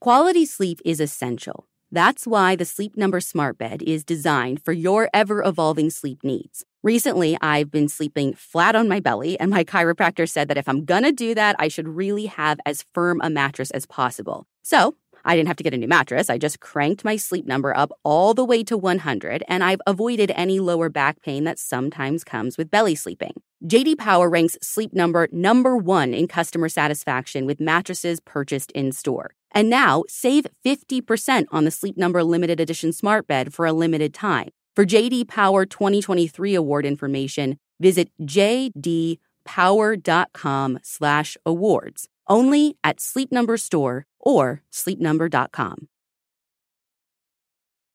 Quality sleep is essential. That's why the Sleep Number Smart Bed is designed for your ever evolving sleep needs. Recently, I've been sleeping flat on my belly, and my chiropractor said that if I'm gonna do that, I should really have as firm a mattress as possible. So, I didn't have to get a new mattress. I just cranked my sleep number up all the way to 100, and I've avoided any lower back pain that sometimes comes with belly sleeping. JD Power ranks Sleep Number number one in customer satisfaction with mattresses purchased in store. And now save 50% on the Sleep Number limited edition smart bed for a limited time. For JD Power 2023 award information, visit jdpower.com/awards. Only at Sleep Number store or sleepnumber.com.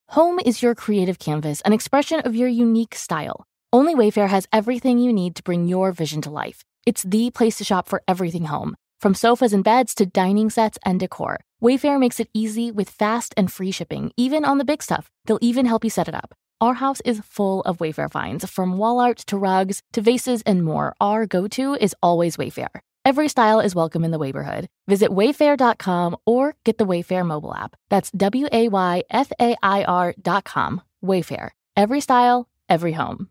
Home is your creative canvas, an expression of your unique style. Only Wayfair has everything you need to bring your vision to life. It's the place to shop for everything home, from sofas and beds to dining sets and decor. Wayfair makes it easy with fast and free shipping, even on the big stuff. They'll even help you set it up. Our house is full of Wayfair finds, from wall art to rugs to vases and more. Our go to is always Wayfair. Every style is welcome in the neighborhood. Visit wayfair.com or get the Wayfair mobile app. That's W A Y F A I R.com. Wayfair. Every style, every home.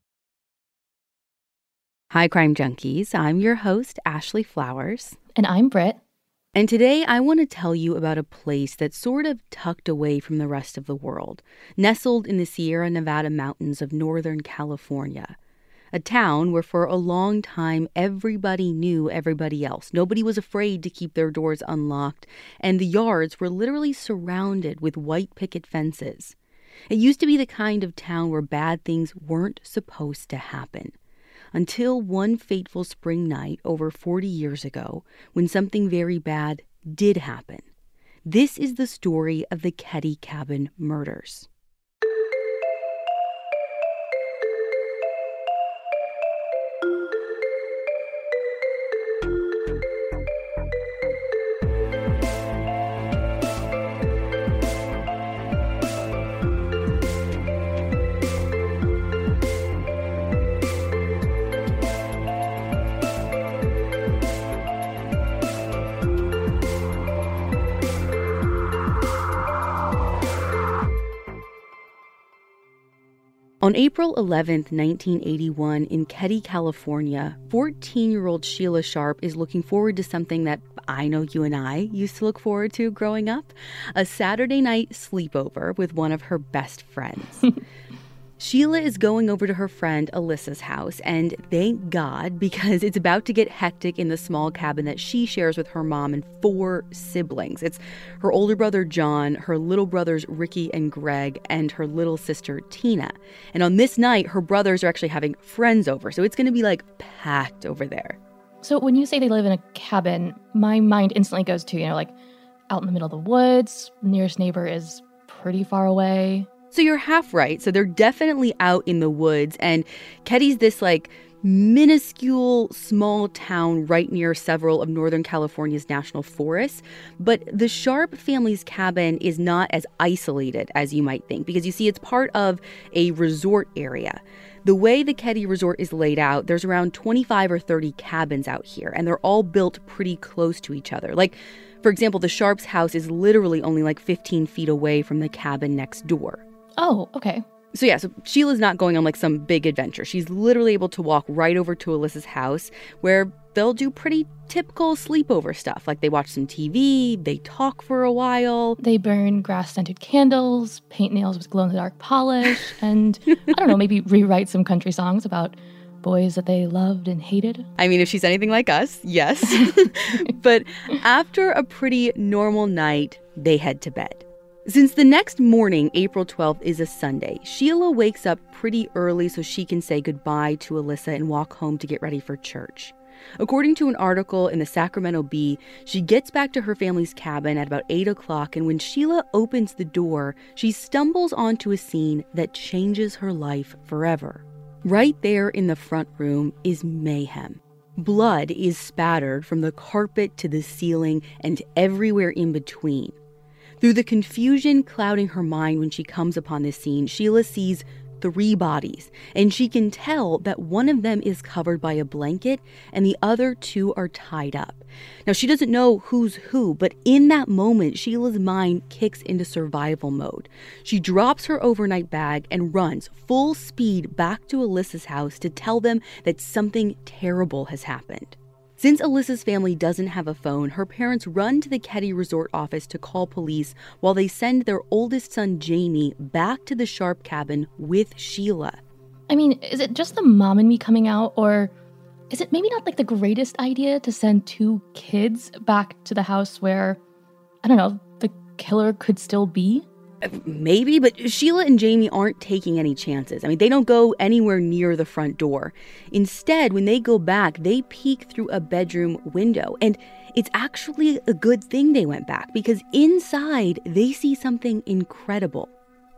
Hi, crime junkies. I'm your host, Ashley Flowers. And I'm Britt. And today I want to tell you about a place that's sort of tucked away from the rest of the world, nestled in the Sierra Nevada mountains of Northern California. A town where for a long time everybody knew everybody else. Nobody was afraid to keep their doors unlocked, and the yards were literally surrounded with white picket fences. It used to be the kind of town where bad things weren't supposed to happen until one fateful spring night over 40 years ago when something very bad did happen. This is the story of the Keddie Cabin murders. On April 11, 1981, in Keddie, California, 14 year old Sheila Sharp is looking forward to something that I know you and I used to look forward to growing up a Saturday night sleepover with one of her best friends. Sheila is going over to her friend Alyssa's house, and thank God because it's about to get hectic in the small cabin that she shares with her mom and four siblings. It's her older brother John, her little brothers Ricky and Greg, and her little sister Tina. And on this night, her brothers are actually having friends over, so it's going to be like packed over there. So when you say they live in a cabin, my mind instantly goes to, you know, like out in the middle of the woods, nearest neighbor is pretty far away. So you're half right. So they're definitely out in the woods. And Keddie's this like minuscule small town right near several of Northern California's national forests. But the Sharp family's cabin is not as isolated as you might think because you see, it's part of a resort area. The way the Keddie Resort is laid out, there's around 25 or 30 cabins out here, and they're all built pretty close to each other. Like, for example, the Sharps' house is literally only like 15 feet away from the cabin next door. Oh, okay. So yeah, so Sheila's not going on like some big adventure. She's literally able to walk right over to Alyssa's house where they'll do pretty typical sleepover stuff. Like they watch some TV, they talk for a while. They burn grass scented candles, paint nails with glow in the dark polish, and I don't know, maybe rewrite some country songs about boys that they loved and hated. I mean, if she's anything like us, yes. but after a pretty normal night, they head to bed. Since the next morning, April 12th, is a Sunday, Sheila wakes up pretty early so she can say goodbye to Alyssa and walk home to get ready for church. According to an article in the Sacramento Bee, she gets back to her family's cabin at about 8 o'clock, and when Sheila opens the door, she stumbles onto a scene that changes her life forever. Right there in the front room is mayhem. Blood is spattered from the carpet to the ceiling and everywhere in between. Through the confusion clouding her mind when she comes upon this scene, Sheila sees three bodies, and she can tell that one of them is covered by a blanket and the other two are tied up. Now, she doesn't know who's who, but in that moment, Sheila's mind kicks into survival mode. She drops her overnight bag and runs full speed back to Alyssa's house to tell them that something terrible has happened. Since Alyssa's family doesn't have a phone, her parents run to the Keddie Resort office to call police while they send their oldest son, Jamie, back to the Sharp cabin with Sheila. I mean, is it just the mom and me coming out, or is it maybe not like the greatest idea to send two kids back to the house where, I don't know, the killer could still be? Maybe, but Sheila and Jamie aren't taking any chances. I mean, they don't go anywhere near the front door. Instead, when they go back, they peek through a bedroom window. And it's actually a good thing they went back because inside they see something incredible.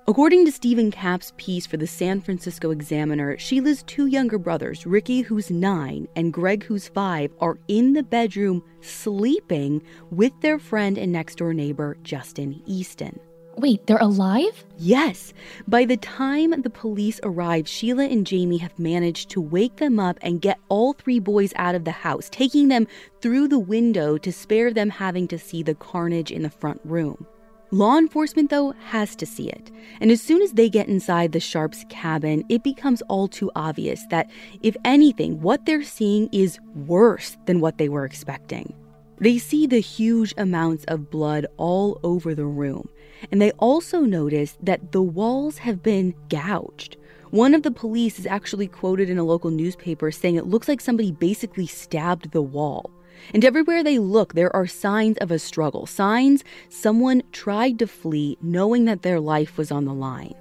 According to Stephen Kapp's piece for the San Francisco Examiner, Sheila's two younger brothers, Ricky, who's nine, and Greg, who's five, are in the bedroom sleeping with their friend and next door neighbor, Justin Eason. Wait, they're alive? Yes. By the time the police arrive, Sheila and Jamie have managed to wake them up and get all three boys out of the house, taking them through the window to spare them having to see the carnage in the front room. Law enforcement, though, has to see it. And as soon as they get inside the Sharps' cabin, it becomes all too obvious that, if anything, what they're seeing is worse than what they were expecting. They see the huge amounts of blood all over the room and they also noticed that the walls have been gouged. One of the police is actually quoted in a local newspaper saying it looks like somebody basically stabbed the wall. And everywhere they look, there are signs of a struggle, signs someone tried to flee knowing that their life was on the line.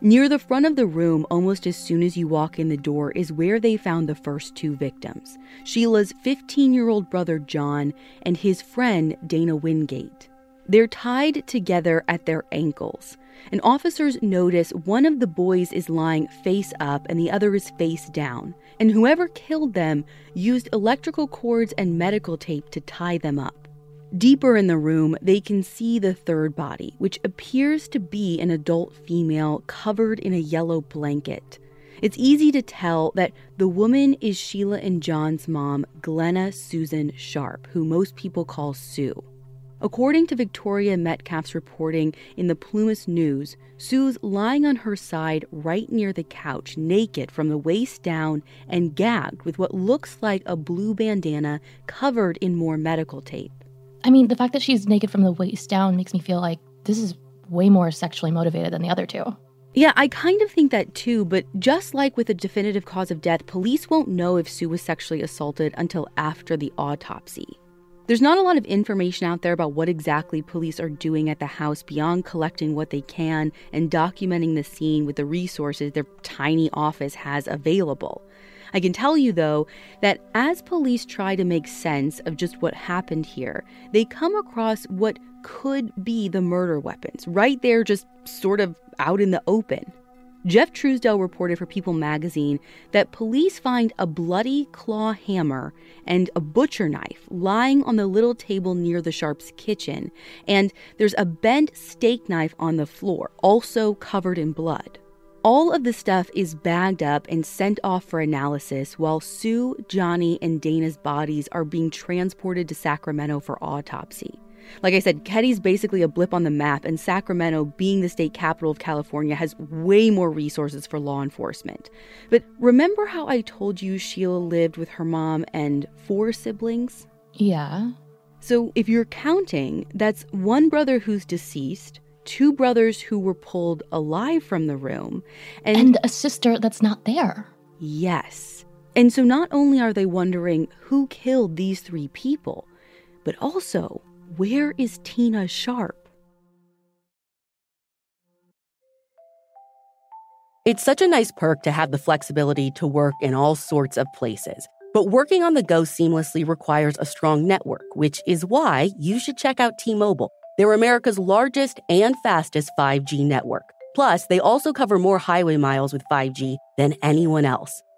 Near the front of the room, almost as soon as you walk in the door, is where they found the first two victims Sheila's 15 year old brother John and his friend Dana Wingate. They're tied together at their ankles, and officers notice one of the boys is lying face up and the other is face down, and whoever killed them used electrical cords and medical tape to tie them up. Deeper in the room, they can see the third body, which appears to be an adult female covered in a yellow blanket. It's easy to tell that the woman is Sheila and John's mom, Glenna Susan Sharp, who most people call Sue. According to Victoria Metcalf's reporting in the Plumas News, Sue's lying on her side right near the couch, naked from the waist down and gagged with what looks like a blue bandana covered in more medical tape. I mean, the fact that she's naked from the waist down makes me feel like this is way more sexually motivated than the other two. Yeah, I kind of think that too, but just like with a definitive cause of death, police won't know if Sue was sexually assaulted until after the autopsy. There's not a lot of information out there about what exactly police are doing at the house beyond collecting what they can and documenting the scene with the resources their tiny office has available. I can tell you, though, that as police try to make sense of just what happened here, they come across what could be the murder weapons right there, just sort of out in the open. Jeff Truesdell reported for People magazine that police find a bloody claw hammer and a butcher knife lying on the little table near the Sharps' kitchen, and there's a bent steak knife on the floor, also covered in blood. All of the stuff is bagged up and sent off for analysis while Sue, Johnny, and Dana's bodies are being transported to Sacramento for autopsy. Like I said, Keddie's basically a blip on the map, and Sacramento, being the state capital of California, has way more resources for law enforcement. But remember how I told you Sheila lived with her mom and four siblings? Yeah. So if you're counting, that's one brother who's deceased, two brothers who were pulled alive from the room, and, And a sister that's not there. yes. And so not only are they wondering who killed these three people, but also where is Tina Sharp? It's such a nice perk to have the flexibility to work in all sorts of places. But working on the go seamlessly requires a strong network, which is why you should check out T Mobile. They're America's largest and fastest 5G network. Plus, they also cover more highway miles with 5G than anyone else.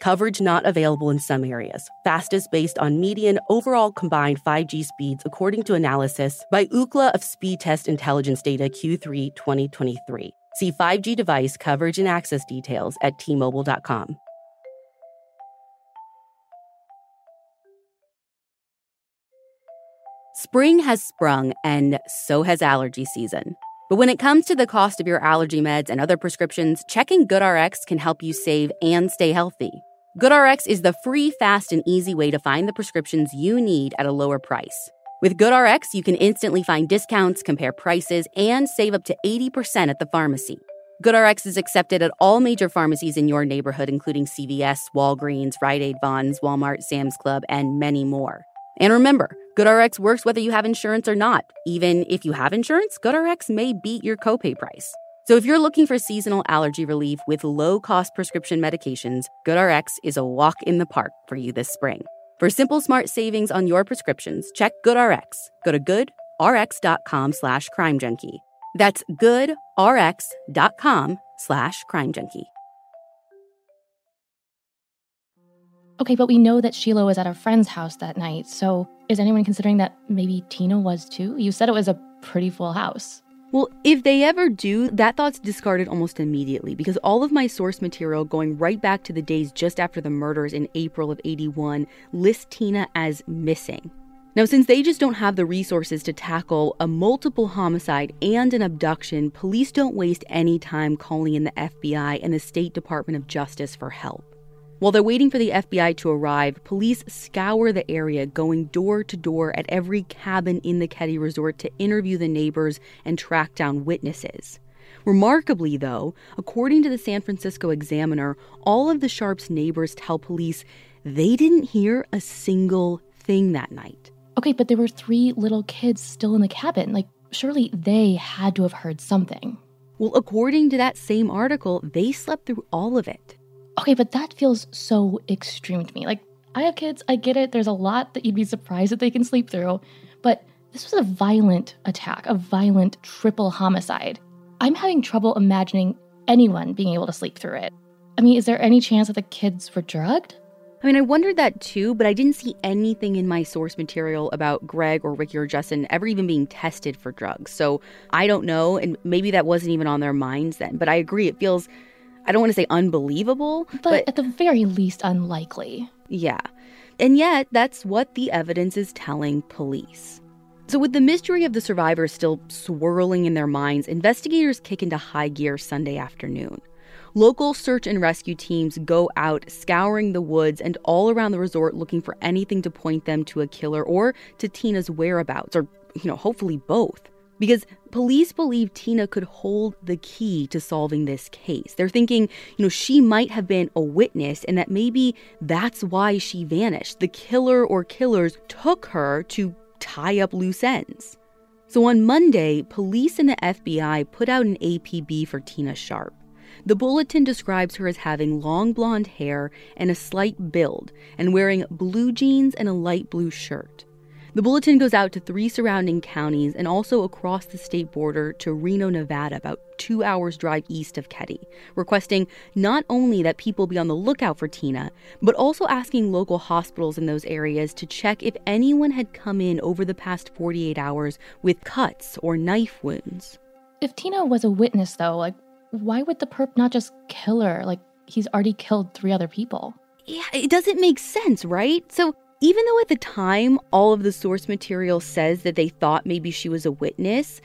Coverage not available in some areas. Fastest based on median overall combined 5G speeds according to analysis by Ookla of Speed Test Intelligence Data Q3 2023. See 5G device coverage and access details at tmobile.com. Spring has sprung, and so has allergy season. But when it comes to the cost of your allergy meds and other prescriptions, checking GoodRx can help you save and stay healthy. GoodRx is the free, fast, and easy way to find the prescriptions you need at a lower price. With GoodRx, you can instantly find discounts, compare prices, and save up to 80% at the pharmacy. GoodRx is accepted at all major pharmacies in your neighborhood, including CVS, Walgreens, Rite Aid, Vons, Walmart, Sam's Club, and many more. And remember, GoodRx works whether you have insurance or not. Even if you have insurance, GoodRx may beat your copay price. So if you're looking for seasonal allergy relief with low-cost prescription medications, GoodRx is a walk in the park for you this spring. For simple, smart savings on your prescriptions, check GoodRx. Go to goodrx.com slash crimejunkie. That's goodrx.com slash crimejunkie. Okay, but we know that Sheila was at a friend's house that night, so is anyone considering that maybe Tina was too? You said it was a pretty full house. Well, if they ever do, that thought's discarded almost immediately because all of my source material going right back to the days just after the murders in April of 81 lists Tina as missing. Now, since they just don't have the resources to tackle a multiple homicide and an abduction, police don't waste any time calling in the FBI and the State Department of Justice for help. While they're waiting for the FBI to arrive, police scour the area, going door to door at every cabin in the Keddie Resort to interview the neighbors and track down witnesses. Remarkably, though, according to the San Francisco Examiner, all of the Sharps' neighbors tell police they didn't hear a single thing that night. Okay, but there were three little kids still in the cabin. Like, surely they had to have heard something. Well, according to that same article, they slept through all of it. Okay, but that feels so extreme to me. Like, I have kids, I get it. There's a lot that you'd be surprised that they can sleep through, but this was a violent attack, a violent triple homicide. I'm having trouble imagining anyone being able to sleep through it. I mean, is there any chance that the kids were drugged? I mean, I wondered that too, but I didn't see anything in my source material about Greg or Ricky or Justin ever even being tested for drugs. So I don't know, and maybe that wasn't even on their minds then. But I agree, it feels, I don't want to say unbelievable, But, but, at the very least, unlikely. yeah. And yet, that's what the evidence is telling police. So, with the mystery of the survivors still swirling in their minds, investigators kick into high gear Sunday afternoon. Local search and rescue teams go out scouring the woods and all around the resort looking for anything to point them to a killer or to Tina's whereabouts, or, you know, hopefully both. Because police believe Tina could hold the key to solving this case. They're thinking, you know, she might have been a witness and that maybe that's why she vanished. The killer or killers took her to tie up loose ends. So on Monday, police and the FBI put out an APB for Tina Sharp. The bulletin describes her as having long blonde hair and a slight build, and wearing blue jeans and a light blue shirt. The bulletin goes out to three surrounding counties and also across the state border to Reno, Nevada, about two hours' drive east of Keddie, requesting not only that people be on the lookout for Tina, but also asking local hospitals in those areas to check if anyone had come in over the past 48 hours with cuts or knife wounds. If Tina was a witness, though, like, why would the perp not just kill her? Like, he's already killed three other people. Yeah, it doesn't make sense, right? So even though at the time all of the source material says that they thought maybe she was a witness,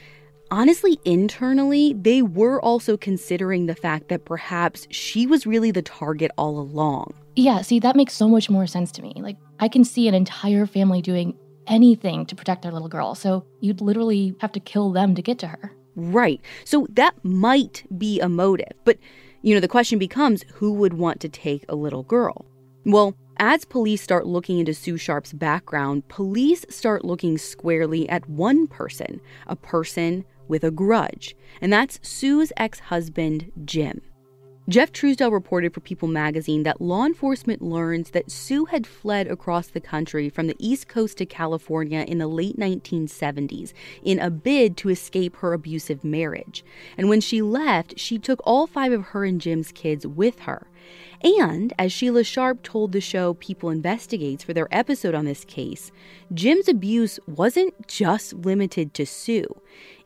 honestly, internally, they were also considering the fact that perhaps she was really the target all along. Yeah, see, that makes so much more sense to me. Like, I can see an entire family doing anything to protect their little girl, so you'd literally have to kill them to get to her. Right. So that might be a motive. But, you know, the question becomes who would want to take a little girl? Well, as police start looking into Sue Sharp's background, police start looking squarely at one person, a person with a grudge, and that's Sue's ex husband, Jim. Jeff Truesdell reported for People magazine that law enforcement learns that Sue had fled across the country from the East Coast to California in the late 1970s in a bid to escape her abusive marriage. And when she left, she took all five of her and Jim's kids with her. And as Sheila Sharp told the show People Investigates for their episode on this case, Jim's abuse wasn't just limited to Sue.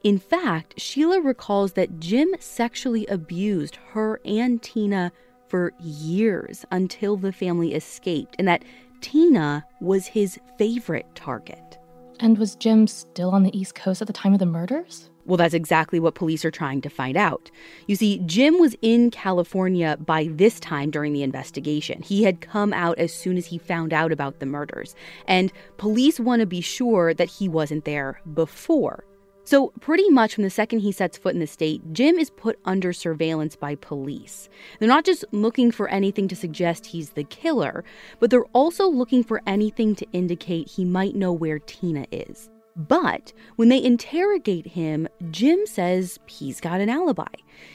In fact, Sheila recalls that Jim sexually abused her and Tina for years until the family escaped, and that Tina was his favorite target. And was Jim still on the East Coast at the time of the murders? Well, that's exactly what police are trying to find out. You see, Jim was in California by this time during the investigation. He had come out as soon as he found out about the murders, and police want to be sure that he wasn't there before. So, pretty much from the second he sets foot in the state, Jim is put under surveillance by police. They're not just looking for anything to suggest he's the killer, but they're also looking for anything to indicate he might know where Tina is. But when they interrogate him, Jim says he's got an alibi.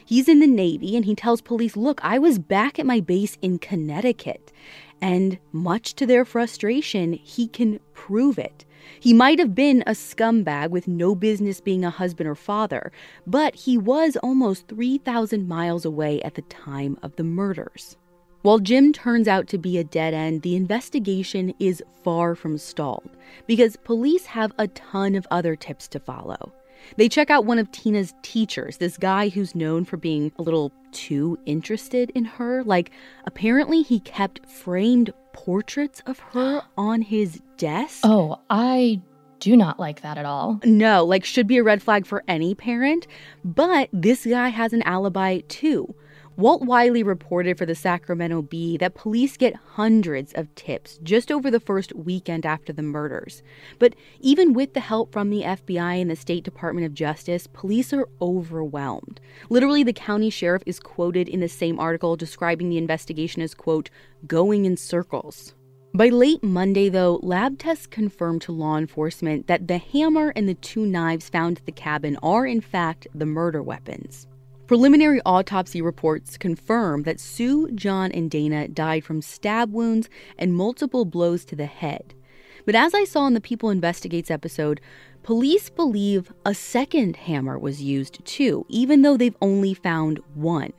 He's in the Navy and he tells police, Look, I was back at my base in Connecticut. And much to their frustration, he can prove it. He might have been a scumbag with no business being a husband or father, but he was almost 3,000 miles away at the time of the murders. While Jim turns out to be a dead end, the investigation is far from stalled because police have a ton of other tips to follow. They check out one of Tina's teachers, this guy who's known for being a little too interested in her. Like, apparently, he kept framed portraits of her on his desk. Oh, I do not like that at all. No, like, should be a red flag for any parent. But this guy has an alibi too. Walt Wiley reported for the Sacramento Bee that police get hundreds of tips just over the first weekend after the murders. But even with the help from the FBI and the State Department of Justice, police are overwhelmed. Literally, the county sheriff is quoted in the same article describing the investigation as, quote, going in circles. By late Monday, though, lab tests confirmed to law enforcement that the hammer and the two knives found at the cabin are, in fact, the murder weapons. Preliminary autopsy reports confirm that Sue, John, and Dana died from stab wounds and multiple blows to the head. But as I saw in the People Investigates episode, police believe a second hammer was used too, even though they've only found one.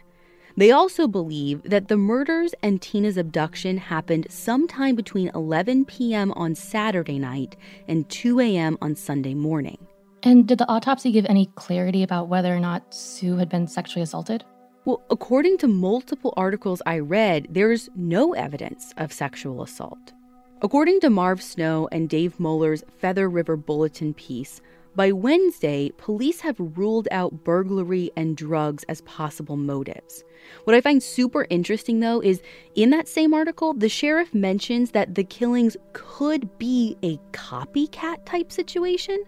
They also believe that the murders and Tina's abduction happened sometime between 11 p.m. on Saturday night and 2 a.m. on Sunday morning. And did the autopsy give any clarity about whether or not Sue had been sexually assaulted? Well, according to multiple articles I read, there's no evidence of sexual assault. According to Marv Snow and Dave Moeller's Feather River Bulletin piece, by Wednesday, police have ruled out burglary and drugs as possible motives. What I find super interesting, though, is in that same article, the sheriff mentions that the killings could be a copycat type situation.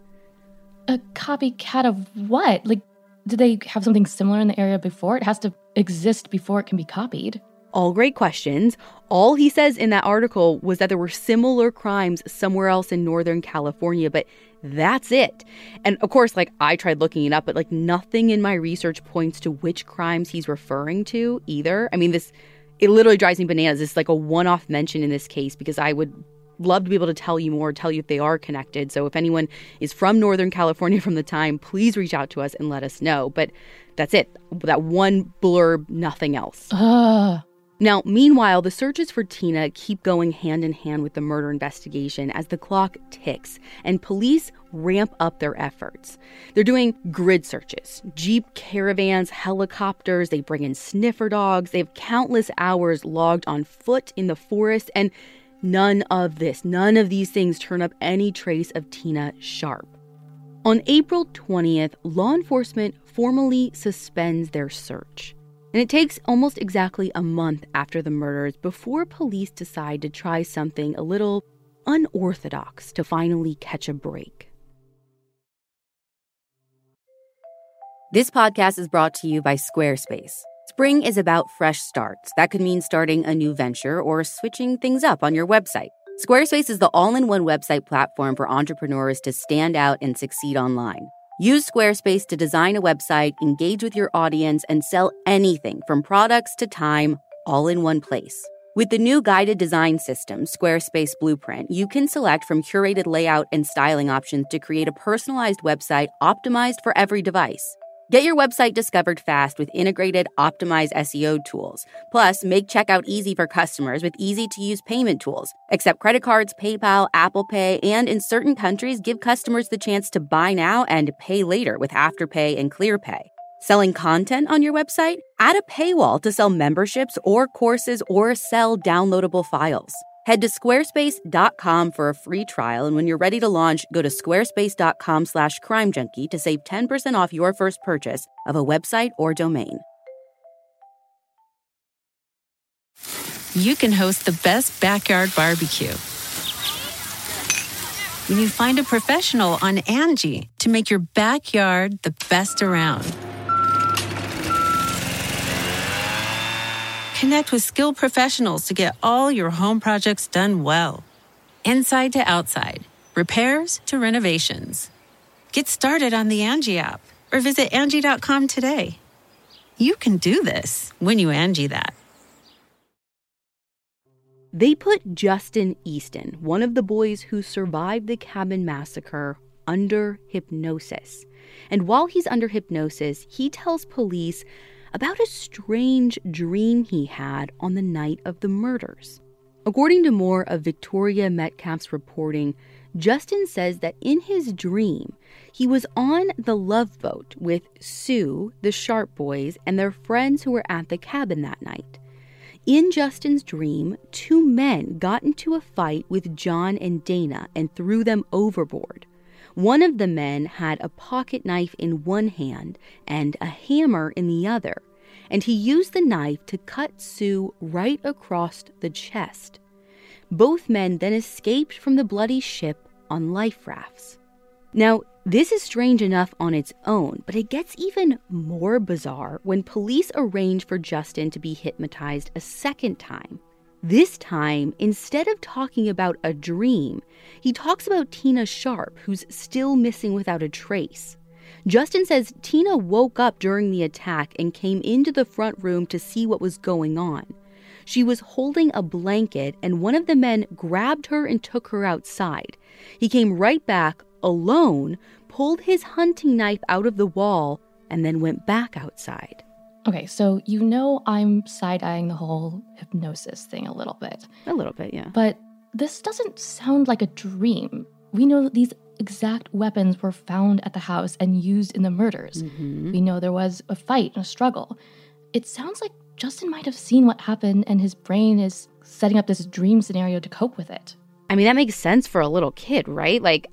A copycat of what? Like, did they have something similar in the area before? It has to exist before it can be copied. All great questions. All he says in that article was that there were similar crimes somewhere else in Northern California, but that's it. And of course, like I tried looking it up, but like nothing in my research points to which crimes he's referring to either. I mean, this, it literally drives me bananas. It's like a one off mention in this case because I would love to be able to tell you more, tell you if they are connected. So if anyone is from Northern California from the time, please reach out to us and let us know. But that's it. That one blurb, nothing else. Ugh. Now, meanwhile, the searches for Tina keep going hand in hand with the murder investigation as the clock ticks and police ramp up their efforts. They're doing grid searches, Jeep caravans, helicopters, they bring in sniffer dogs, they have countless hours logged on foot in the forest, and none of this, none of these things turn up any trace of Tina Sharp. On April 20th, law enforcement formally suspends their search. And it takes almost exactly a month after the murders before police decide to try something a little unorthodox to finally catch a break. This podcast is brought to you by Squarespace. Spring is about fresh starts. That could mean starting a new venture or switching things up on your website. Squarespace is the all in one website platform for entrepreneurs to stand out and succeed online. Use Squarespace to design a website, engage with your audience, and sell anything from products to time all in one place. With the new guided design system, Squarespace Blueprint, you can select from curated layout and styling options to create a personalized website optimized for every device. Get your website discovered fast with integrated, optimized SEO tools. Plus, make checkout easy for customers with easy to use payment tools. Accept credit cards, PayPal, Apple Pay, and in certain countries, give customers the chance to buy now and pay later with Afterpay and ClearPay. Selling content on your website? Add a paywall to sell memberships or courses or sell downloadable files. Head to squarespace.com for a free trial, and when you're ready to launch, go to squarespace.com slash crimejunkie to save 10% off your first purchase of a website or domain. You can host the best backyard barbecue. When you find a professional on Angie to make your backyard the best around. Connect with skilled professionals to get all your home projects done well. Inside to outside, repairs to renovations. Get started on the Angie app or visit Angie.com today. You can do this when you Angie that. They put Justin Eason, one of the boys who survived the cabin massacre, under hypnosis. And while he's under hypnosis, he tells police about a strange dream he had on the night of the murders. According to more of Victoria Metcalf's reporting, Justin says that in his dream, he was on the love boat with Sue, the Sharp boys, and their friends who were at the cabin that night. In Justin's dream, two men got into a fight with John and Dana and threw them overboard. One of the men had a pocket knife in one hand and a hammer in the other, and he used the knife to cut Sue right across the chest. Both men then escaped from the bloody ship on life rafts. Now, this is strange enough on its own, but it gets even more bizarre when police arrange for Justin to be hypnotized a second time. This time, instead of talking about a dream, he talks about Tina Sharp, who's still missing without a trace. Justin says Tina woke up during the attack and came into the front room to see what was going on. She was holding a blanket, and one of the men grabbed her and took her outside. He came right back, alone, pulled his hunting knife out of the wall, and then went back outside. Okay, so you know I'm side eyeing the whole hypnosis thing a little bit. A little bit, yeah. But this doesn't sound like a dream. We know that these exact weapons were found at the house and used in the murders. Mm-hmm. We know there was a fight and a struggle. It sounds like Justin might have seen what happened and his brain is setting up this dream scenario to cope with it. I mean, that makes sense for a little kid, right? Like,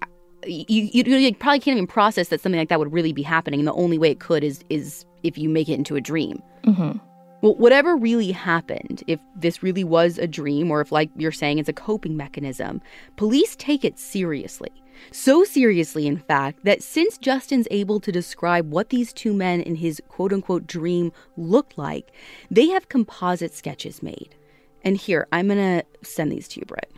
you, you, you probably can't even process that something like that would really be happening. And the only way it could is is if you make it into a dream. Mm-hmm. Well, whatever really happened, if this really was a dream, or if, like you're saying, it's a coping mechanism, police take it seriously. So seriously, in fact, that since Justin's able to describe what these two men in his quote unquote dream looked like, they have composite sketches made. And here, I'm going to send these to you, Britt.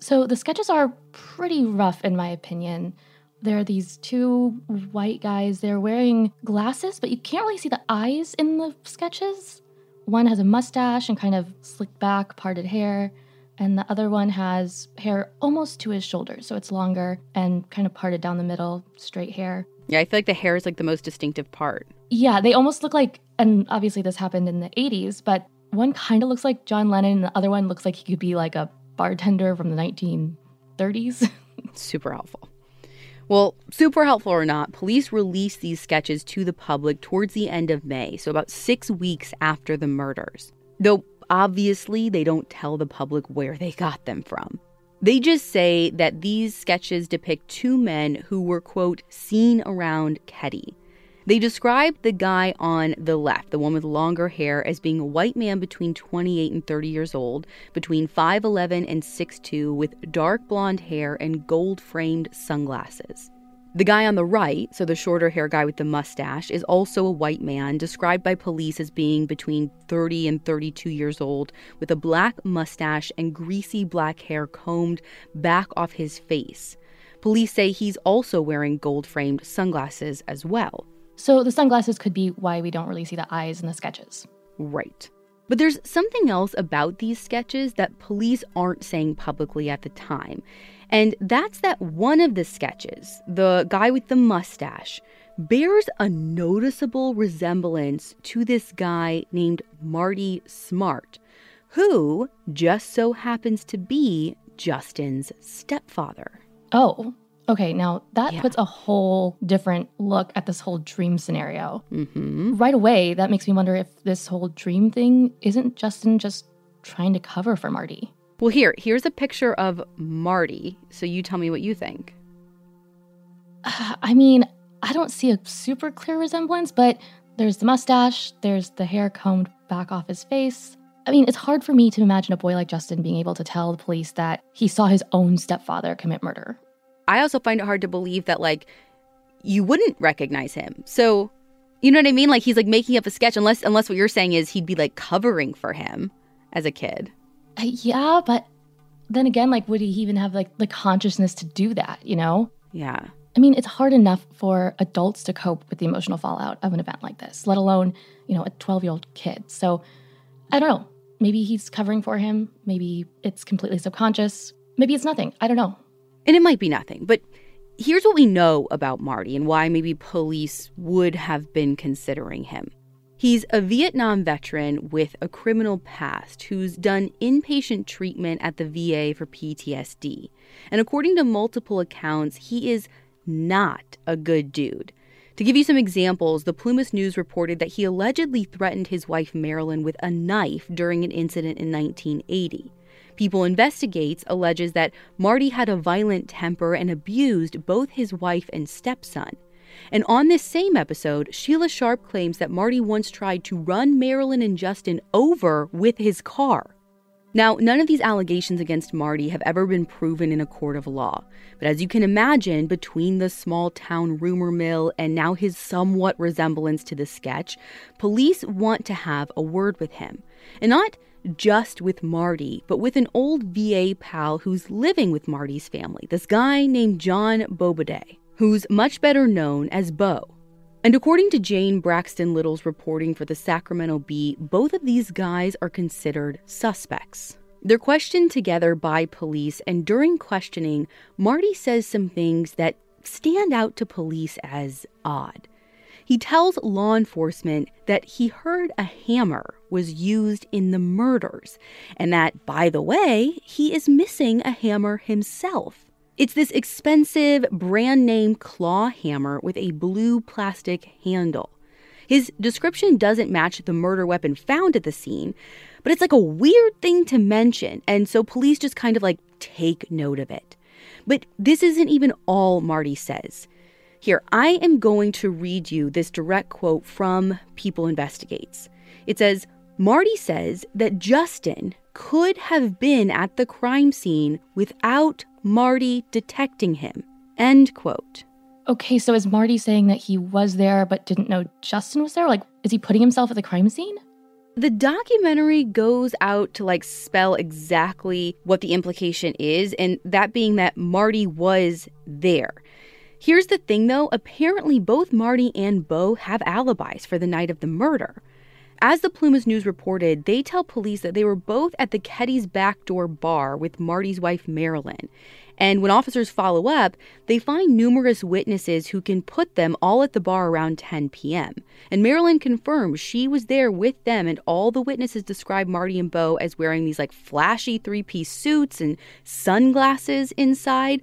So the sketches are pretty rough, in my opinion. There are these two white guys. They're wearing glasses, but you can't really see the eyes in the sketches. One has a mustache and kind of slicked back, parted hair. and the other one has hair almost to his shoulders. So it's longer and kind of parted down the middle, straight hair. Yeah, I feel like the hair is like the most distinctive part. Yeah, they almost look like, and obviously this happened in the 80s, but one kind of looks like John Lennon, and the other one looks like he could be like a bartender from the 1930s. Super helpful. Well, super helpful or not, police released these sketches to the public towards the end of May, so about six weeks after the murders. Though obviously they don't tell the public where they got them from. They just say that these sketches depict two men who were, quote, seen around Keddie. They describe the guy on the left, the one with longer hair, as being a white man between 28 and 30 years old, between 5'11 and 6'2, with dark blonde hair and gold framed sunglasses. The guy on the right, so the shorter hair guy with the mustache, is also a white man, described by police as being between 30 and 32 years old, with a black mustache and greasy black hair combed back off his face. Police say he's also wearing gold framed sunglasses as well. So the sunglasses could be why we don't really see the eyes in the sketches. Right. But there's something else about these sketches that police aren't saying publicly at the time. And that's that one of the sketches, the guy with the mustache, bears a noticeable resemblance to this guy named Marty Smartt, who just so happens to be Justin's stepfather. Oh, Okay, now that yeah. puts a whole different look at this whole dream scenario. Mm-hmm. Right away, that makes me wonder if this whole dream thing isn't Justin just trying to cover for Marty. Well, here, here's a picture of Marty. So you tell me what you think. Uh, I mean, I don't see a super clear resemblance, but there's the mustache, there's the hair combed back off his face. I mean, it's hard for me to imagine a boy like Justin being able to tell the police that he saw his own stepfather commit murder. I also find it hard to believe that like you wouldn't recognize him. So, you know what I mean? Like he's like making up a sketch unless unless what you're saying is he'd be like covering for him as a kid. Uh, yeah, but then again, like would he even have like the consciousness to do that, you know? Yeah. I mean, it's hard enough for adults to cope with the emotional fallout of an event like this, let alone, you know, a 12-year-old kid. So, I don't know. Maybe he's covering for him, maybe it's completely subconscious, maybe it's nothing. I don't know. And it might be nothing, but here's what we know about Marty and why maybe police would have been considering him. He's a Vietnam veteran with a criminal past who's done inpatient treatment at the VA for PTSD. And according to multiple accounts, he is not a good dude. To give you some examples, the Plumas News reported that he allegedly threatened his wife Marilyn with a knife during an incident in 1980. People Investigates alleges that Marty had a violent temper and abused both his wife and stepson. And on this same episode, Sheila Sharp claims that Marty once tried to run Marilyn and Justin over with his car. Now, none of these allegations against Marty have ever been proven in a court of law. But as you can imagine, between the small town rumor mill and now his somewhat resemblance to the sketch, police want to have a word with him. And not just with Marty, but with an old VA pal who's living with Marty's family, this guy named John Boubede, who's much better known as Bo. And according to Jane Braxton Little's reporting for the Sacramento Bee, both of these guys are considered suspects. They're questioned together by police, and during questioning, Marty says some things that stand out to police as odd. He tells law enforcement that he heard a hammer was used in the murders, and that, by the way, he is missing a hammer himself. It's this expensive brand name claw hammer with a blue plastic handle. His description doesn't match the murder weapon found at the scene, but it's like a weird thing to mention, and so police just kind of like take note of it. But this isn't even all Marty says. Here, I am going to read you this direct quote from People Investigates. It says, Marty says that Justin could have been at the crime scene without Marty detecting him. End quote. Okay, so is Marty saying that he was there but didn't know Justin was there? Like, is he putting himself at the crime scene? The documentary goes out to like spell exactly what the implication is, and that being that Marty was there. Here's the thing though apparently, both Marty and Bo have alibis for the night of the murder. As the Plumas News reported, they tell police that they were both at the Keddie's backdoor bar with Marty's wife, Marilyn. And when officers follow up, they find numerous witnesses who can put them all at the bar around 10 p.m. And Marilyn confirms she was there with them, and all the witnesses describe Marty and Bo as wearing these like flashy three piece suits and sunglasses inside.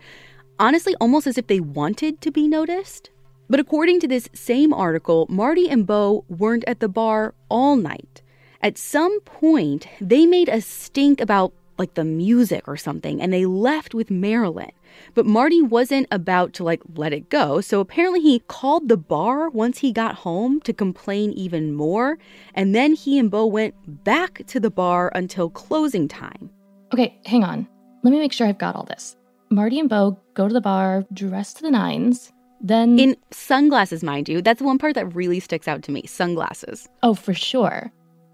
Honestly, almost as if they wanted to be noticed. But according to this same article, Marty and Bo weren't at the bar all night. At some point, they made a stink about like the music or something, and they left with Marilyn. But Marty wasn't about to like let it go, so apparently he called the bar once he got home to complain even more, and then he and Bo went back to the bar until closing time. Okay, hang on. Let me make sure I've got all this. Marty and Bo go to the bar dressed to the nines. Then. In sunglasses, mind you. That's the one part that really sticks out to me sunglasses. Oh, for sure.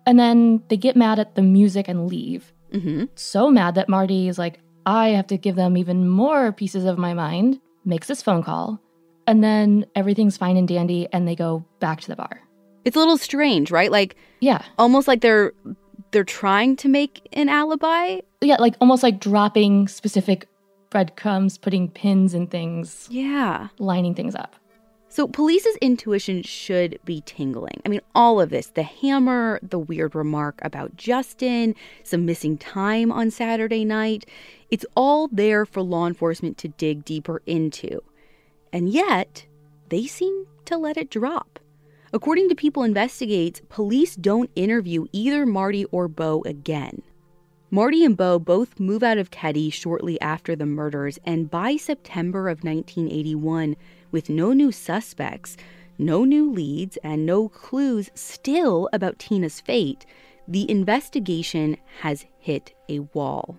And then they get mad at the music and leave. Mm-hmm. So mad that Marty is like, I have to give them even more pieces of my mind, makes this phone call, and then everything's fine and dandy, and they go back to the bar. It's a little strange, right? Like, yeah, almost like they're they're trying to make an alibi. Yeah, like almost like dropping specific breadcrumbs, putting pins in things. Yeah, lining things up. So, police's intuition should be tingling. I mean, all of this the hammer, the weird remark about Justin, some missing time on Saturday night it's all there for law enforcement to dig deeper into. And yet, they seem to let it drop. According to People Investigates, police don't interview either Marty or Bo again. Marty and Bo both move out of Keddie shortly after the murders, and by September of 1981, with no new suspects, no new leads, and no clues still about Tina's fate, the investigation has hit a wall.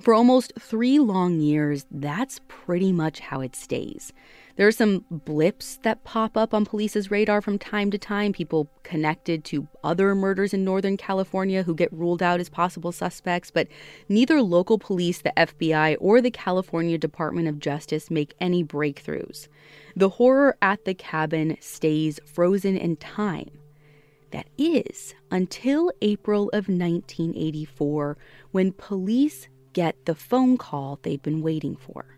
For almost three long years, that's pretty much how it stays. There are some blips that pop up on police's radar from time to time, people connected to other murders in Northern California who get ruled out as possible suspects, but neither local police, the FBI, or the California Department of Justice make any breakthroughs. The horror at the cabin stays frozen in time. That is until April of 1984, when police get the phone call they've been waiting for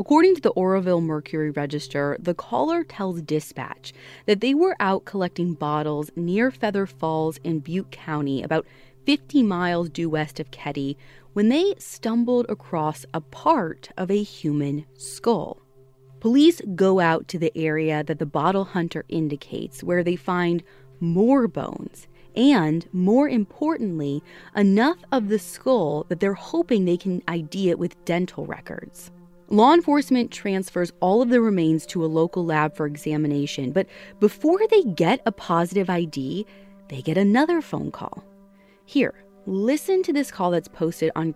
According to the Oroville Mercury Register, the caller tells dispatch that they were out collecting bottles near Feather Falls in Butte County, about 50 miles due west of Keddie, when they stumbled across a part of a human skull. Police go out to the area that the bottle hunter indicates, where they find more bones and, more importantly, enough of the skull that they're hoping they can ID it with dental records. Law enforcement transfers all of the remains to a local lab for examination, but before they get a positive ID, they get another phone call. Here, listen to this call that's posted on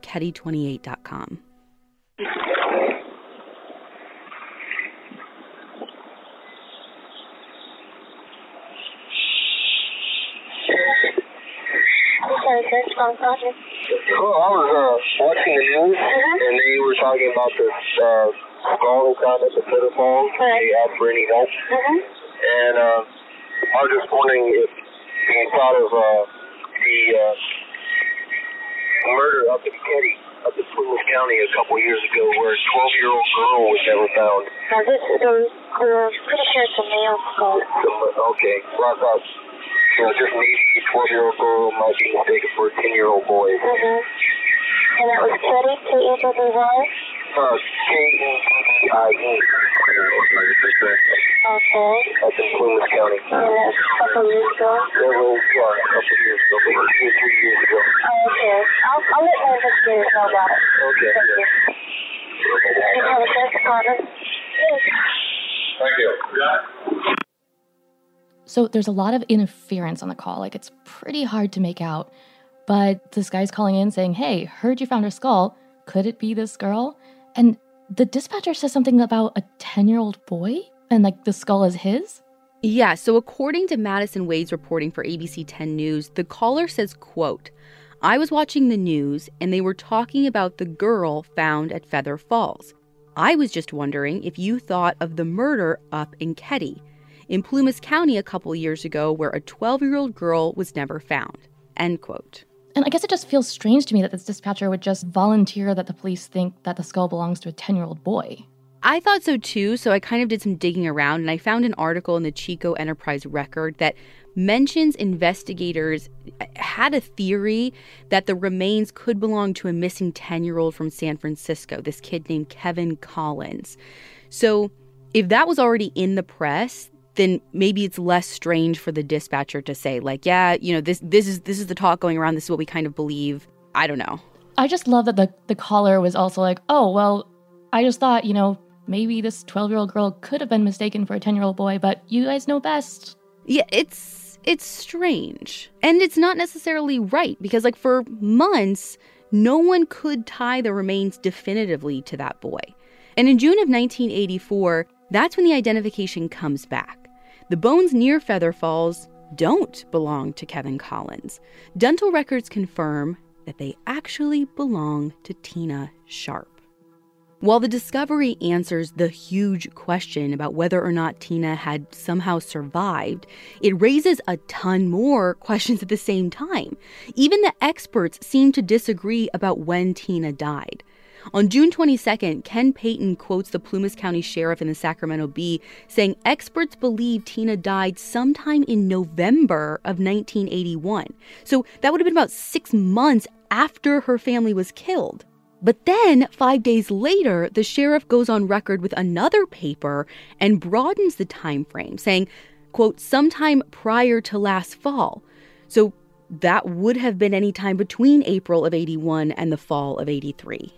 Keddie28.com. Well, I was uh, watching the news, mm-hmm. and they were talking about this uh, skull found at the Feather Falls. Right. They asked for any help. Mm-hmm. And uh, I was just wondering if you thought of uh, the uh, murder up in Keddie, up in Plumas County a couple years ago, where a 12-year-old girl was never found. Now, this is a, I'm pretty sure it's a male skull. Okay. Well, I thought you know, just maybe 12 year old girl might be mistaken for a 10 year old boy. Mm-hmm. And that was Teddy, K E D D Y? Uh, K E D D I E. Okay. That's in Plumas County. And that's a couple years ago? Yeah, well, yeah, a couple years ago, maybe two or three years ago. Oh, okay. I'll, I'll let my investigators know about it. Okay. Thank you. You have a great department. Thank you. So there's a lot of interference on the call. Like it's pretty hard to make out. But this guy's calling in saying, Hey, heard you found her skull. Could it be this girl? And the dispatcher says something about a 10 year old boy and like the skull is his. Yeah, so according to Madison Wade's reporting for ABC 10 News, the caller says, quote, I was watching the news and they were talking about the girl found at Feather Falls. I was just wondering if you thought of the murder up in Keddie, in Plumas County a couple years ago, where a 12 year old girl was never found. End quote. And I guess it just feels strange to me that this dispatcher would just volunteer that the police think that the skull belongs to a 10 year old boy. I thought so too, so I kind of did some digging around and I found an article in the Chico Enterprise record that mentions investigators uh, had a theory that the remains could belong to a missing 10 year old from San Francisco, this kid named Kevin Collins. So if that was already in the press, then maybe it's less strange for the dispatcher to say like yeah you know this this is this is the talk going around. This is what we kind of believe. I don't know. I just love that the the caller was also like oh well i just thought you know maybe this 12 year old girl could have been mistaken for a 10 year old boy but you guys know best. Yeah it's it's strange. And it's not necessarily right because like for months no one could tie the remains definitively to that boy. And in june of 1984 that's when the identification comes back the bones near Feather Falls don't belong to Kevin Collins. Dental records confirm that they actually belong to Tina Sharp. While the discovery answers the huge question about whether or not Tina had somehow survived, it raises a ton more questions at the same time. Even the experts seem to disagree about when Tina died. On June 22nd, Ken Payton quotes the Plumas County Sheriff in the Sacramento Bee saying experts believe Tina died sometime in November of 1981. So that would have been about six months after her family was killed. But then, five days later, the sheriff goes on record with another paper and broadens the time frame, saying, quote, sometime prior to last fall. So that would have been any time between April of 81 and the fall of 83.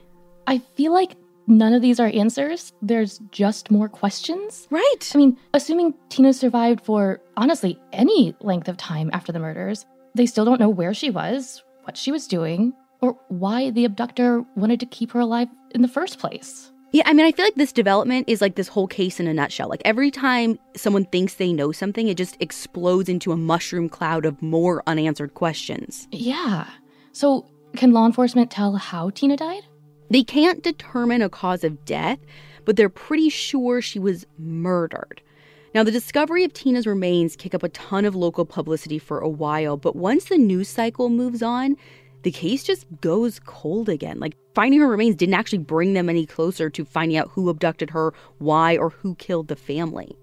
I feel like none of these are answers. There's just more questions. Right. I mean, assuming Tina survived for honestly any length of time after the murders, they still don't know where she was, what she was doing, or why the abductor wanted to keep her alive in the first place. Yeah, I mean, I feel like this development is like this whole case in a nutshell. Like every time someone thinks they know something, it just explodes into a mushroom cloud of more unanswered questions. Yeah. So, can law enforcement tell how Tina died? They can't determine a cause of death, but they're pretty sure she was murdered. Now, the discovery of Tina's remains kick up a ton of local publicity for a while, but once the news cycle moves on, the case just goes cold again. Like, finding her remains didn't actually bring them any closer to finding out who abducted her, why, or who killed the family.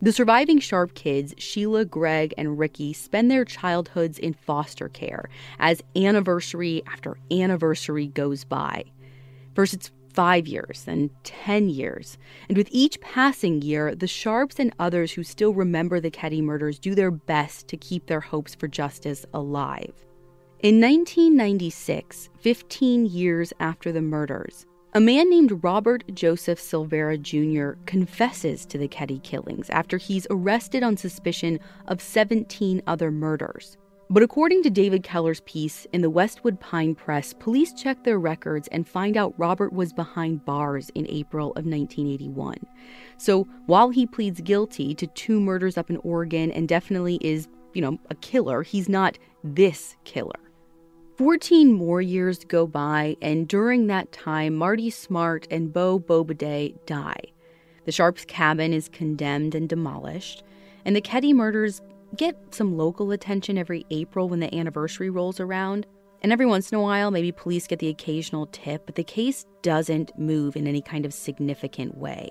The surviving Sharp kids, Sheila, Greg, and Ricky, spend their childhoods in foster care as anniversary after anniversary goes by. First, it's five years, then 10 years. And with each passing year, the Sharps and others who still remember the Keddie murders do their best to keep their hopes for justice alive. In 1996, 15 years after the murders, a man named Robert Joseph Silveria Jr. confesses to the Keddie killings after he's arrested on suspicion of 17 other murders. But according to David Keller's piece in the Westwood Pine Press, police check their records and find out Robert was behind bars in April of 1981. So while he pleads guilty to two murders up in Oregon and definitely is, you know, a killer, he's not this killer. 14 more years go by, and during that time, Marty Smartt and Bo Boubede die. The Sharps' cabin is condemned and demolished, and the Keddie murders get some local attention every April when the anniversary rolls around. And every once in a while, maybe police get the occasional tip, but the case doesn't move in any kind of significant way.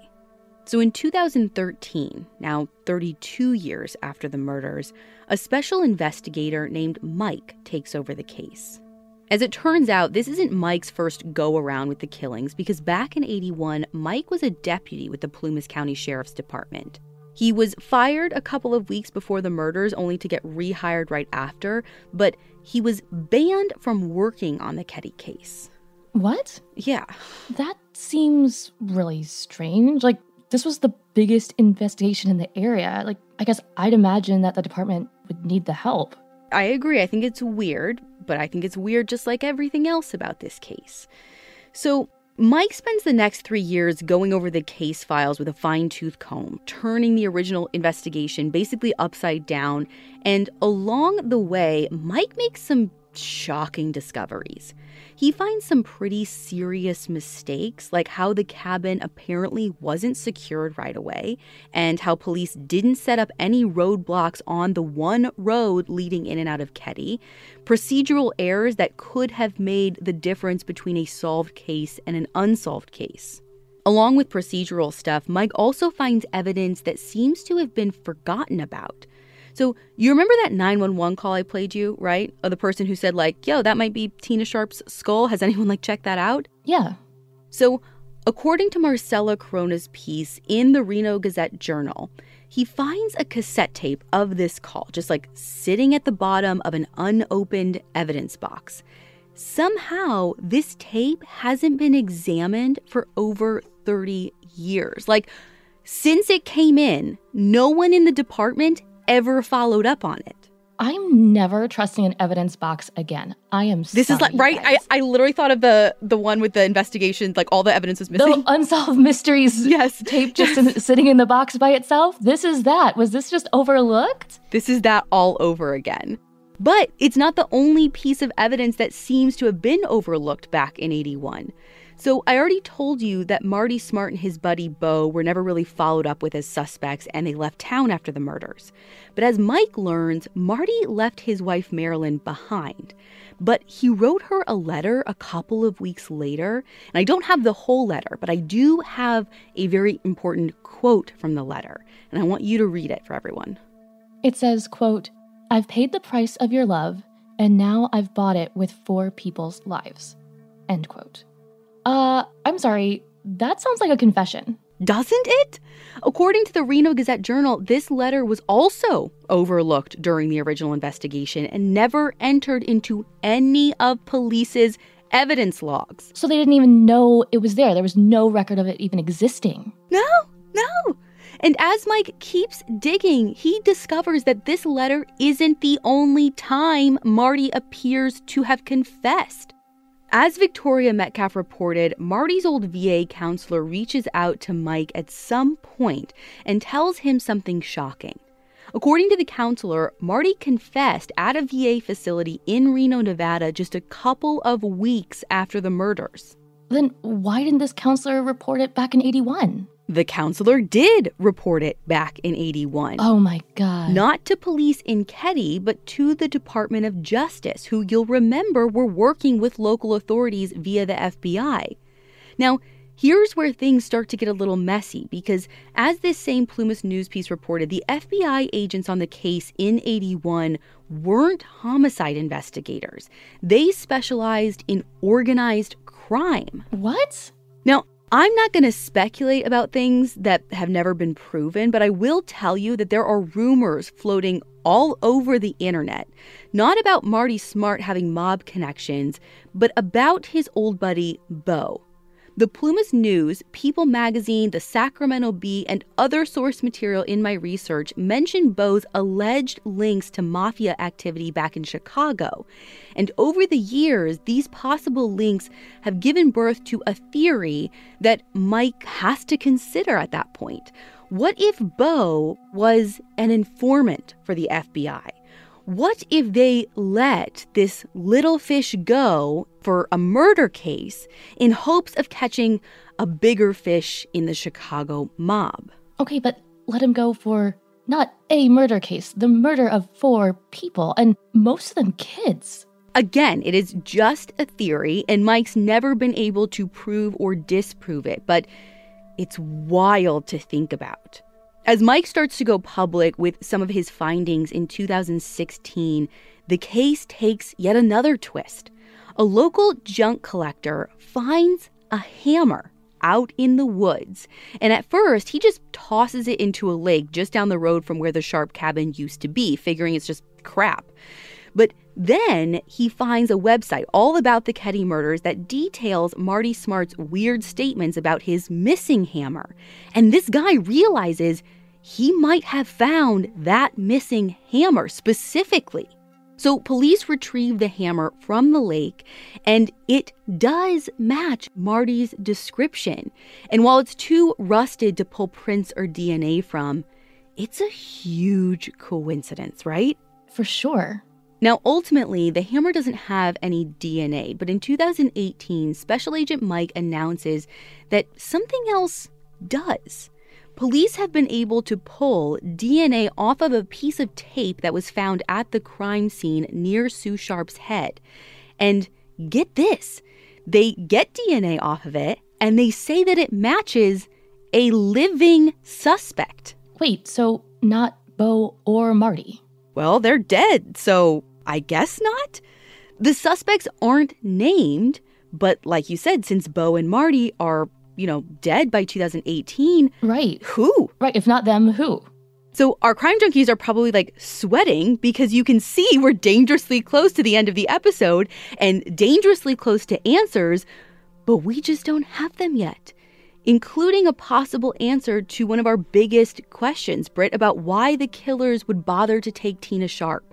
So in 2013, now 32 years after the murders, a special investigator named Mike takes over the case. As it turns out, this isn't Mike's first go around with the killings because back in 81, Mike was a deputy with the Plumas County Sheriff's Department. He was fired a couple of weeks before the murders, only to get rehired right after, but he was banned from working on the Keddie case. What? Yeah. That seems really strange. Like, this was the biggest investigation in the area. Like, I guess I'd imagine that the department would need the help. I agree. I think it's weird, but I think it's weird just like everything else about this case. So, Mike spends the next three years going over the case files with a fine tooth comb, turning the original investigation basically upside down. And along the way, Mike makes some shocking discoveries. He finds some pretty serious mistakes, like how the cabin apparently wasn't secured right away, and how police didn't set up any roadblocks on the one road leading in and out of Keddie, procedural errors that could have made the difference between a solved case and an unsolved case. Along with procedural stuff, Mike also finds evidence that seems to have been forgotten about. So you remember that 911 call I played you, right? Of the person who said like, "Yo, that might be Tina Sharp's skull. Has anyone like checked that out?" Yeah. So, according to Marcella Corona's piece in the Reno Gazette Journal, he finds a cassette tape of this call just like sitting at the bottom of an unopened evidence box. Somehow, this tape hasn't been examined for over 30 years. Like, since it came in, no one in the department ever followed up on it. I'm never trusting an evidence box again. I am. This sorry, is like right. I, I literally thought of the the one with the investigation, like all the evidence was missing. The unsolved mysteries. yes, tape just in, sitting in the box by itself. This is that. Was this just overlooked? This is that all over again. But it's not the only piece of evidence that seems to have been overlooked back in 81. So I already told you that Marty Smartt and his buddy Bo were never really followed up with as suspects and they left town after the murders. But as Mike learns, Marty left his wife Marilyn behind. But he wrote her a letter a couple of weeks later, and I don't have the whole letter, but I do have a very important quote from the letter, and I want you to read it for everyone. It says, quote, I've paid the price of your love, and now I've bought it with four people's lives. End quote. Uh, I'm sorry, that sounds like a confession. Doesn't it? According to the Reno Gazette Journal, this letter was also overlooked during the original investigation and never entered into any of police's evidence logs. So they didn't even know it was there. There was no record of it even existing. No, no. And as Mike keeps digging, he discovers that this letter isn't the only time Marty appears to have confessed. As Victoria Metcalf reported, Marty's old VA counselor reaches out to Mike at some point and tells him something shocking. According to the counselor, Marty confessed at a VA facility in Reno, Nevada, just a couple of weeks after the murders. Then why didn't this counselor report it back in 81? The counselor did report it back in 81. Oh my God. Not to police in Keddie, but to the Department of Justice, who you'll remember were working with local authorities via the FBI. Now, here's where things start to get a little messy because, as this same Plumas News piece reported, the FBI agents on the case in 81 weren't homicide investigators. They specialized in organized crime. What? Now, I'm not going to speculate about things that have never been proven, but I will tell you that there are rumors floating all over the internet, not about Marty Smartt having mob connections, but about his old buddy, Bo. The Plumas News, People Magazine, the Sacramento Bee, and other source material in my research mention Bo's alleged links to mafia activity back in Chicago. And over the years, these possible links have given birth to a theory that Mike has to consider at that point. What if Bo was an informant for the FBI? What if they let this little fish go for a murder case in hopes of catching a bigger fish in the Chicago mob? Okay, but let him go for not a murder case, the murder of four people, and most of them kids. Again, it is just a theory, and Mike's never been able to prove or disprove it, but it's wild to think about. As Mike starts to go public with some of his findings in 2016, the case takes yet another twist. A local junk collector finds a hammer out in the woods, and at first he just tosses it into a lake just down the road from where the Sharp cabin used to be, figuring it's just crap. But Then he finds a website all about the Keddie murders that details Marty Smartt's weird statements about his missing hammer. And this guy realizes he might have found that missing hammer specifically. So police retrieve the hammer from the lake, and it does match Marty's description. And while it's too rusted to pull prints or DNA from, it's a huge coincidence, right? For sure. Now, ultimately, the hammer doesn't have any DNA, but in 2018, Special Agent Mike announces that something else does. Police have been able to pull DNA off of a piece of tape that was found at the crime scene near Sue Sharp's head. And get this they get DNA off of it, and they say that it matches a living suspect. Wait, so not Bo or Marty? Well, they're dead, so I guess not. The suspects aren't named, but like you said, since Bo and Marty are, you know, dead by 2018. Right. Who? Right. If not them, who? So our crime junkies are probably like sweating because you can see we're dangerously close to the end of the episode and dangerously close to answers, but we just don't have them yet. Including a possible answer to one of our biggest questions, Britt, about why the killers would bother to take Tina Sharp.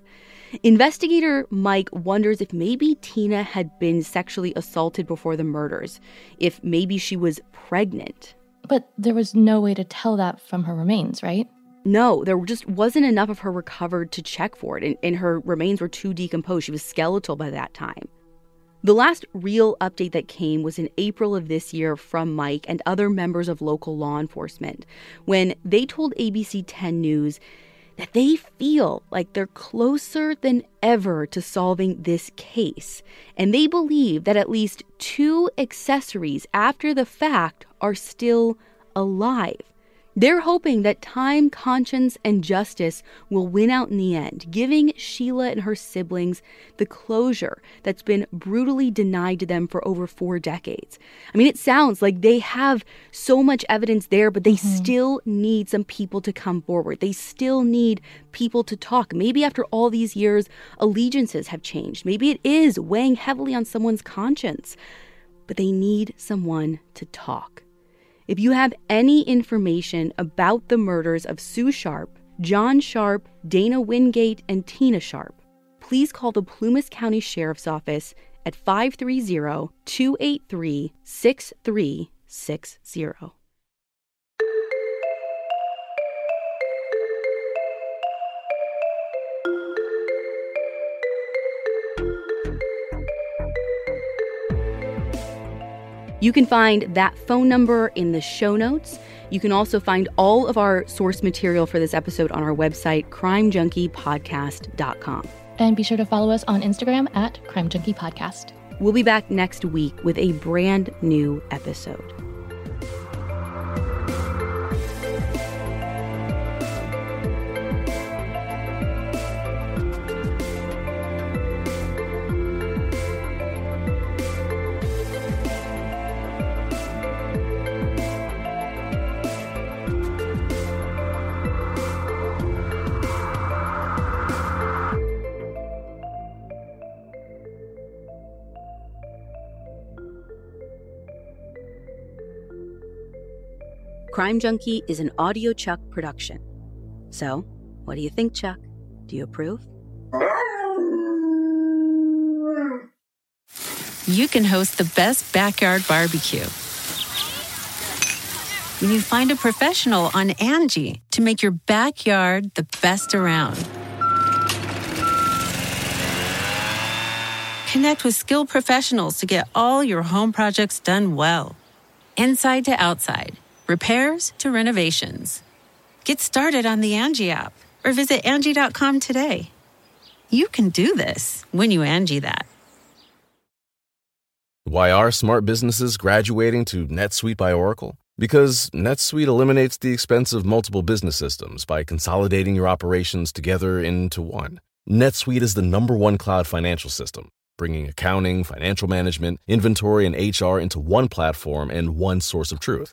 Investigator Mike wonders if maybe Tina had been sexually assaulted before the murders, if maybe she was pregnant. But there was no way to tell that from her remains, right? No, there just wasn't enough of her recovered to check for it, and, and her remains were too decomposed. She was skeletal by that time. The last real update that came was in April of this year from Mike and other members of local law enforcement when they told ABC 10 News that they feel like they're closer than ever to solving this case. And they believe that at least two accessories after the fact are still alive. They're hoping that time, conscience, and justice will win out in the end, giving Sheila and her siblings the closure that's been brutally denied to them for over four decades. I mean, it sounds like they have so much evidence there, but they mm-hmm. still need some people to come forward. They still need people to talk. Maybe after all these years, allegiances have changed. Maybe it is weighing heavily on someone's conscience, but they need someone to talk. If you have any information about the murders of Sue Sharp, John Sharp, Dana Wingate, and Tina Sharp, please call the Plumas County Sheriff's Office at 530 283 6360. You can find that phone number in the show notes. You can also find all of our source material for this episode on our website, crimejunkiepodcast.com. And be sure to follow us on Instagram at Crime Junkie Podcast. We'll be back next week with a brand new episode. Crime Junkie is an audiochuck production. So, what do you think, Chuck? Do you approve? You can host the best backyard barbecue. When you find a professional on Angie to make your backyard the best around. Connect with skilled professionals to get all your home projects done well. Inside to outside repairs to renovations. Get started on the Angie app or visit Angie.com today. You can do this when you Angie that. Why are smart businesses graduating to NetSuite by Oracle? Because NetSuite eliminates the expense of multiple business systems by consolidating your operations together into one. NetSuite is the number one cloud financial system, bringing accounting, financial management, inventory, and HR into one platform and one source of truth.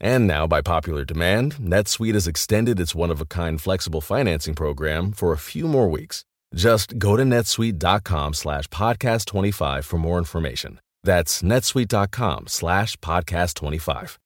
And now, by popular demand, NetSuite has extended its one-of-a-kind flexible financing program for a few more weeks. Just go to netsuite.com slash podcast25 for more information. That's netsuite.com slash podcast25.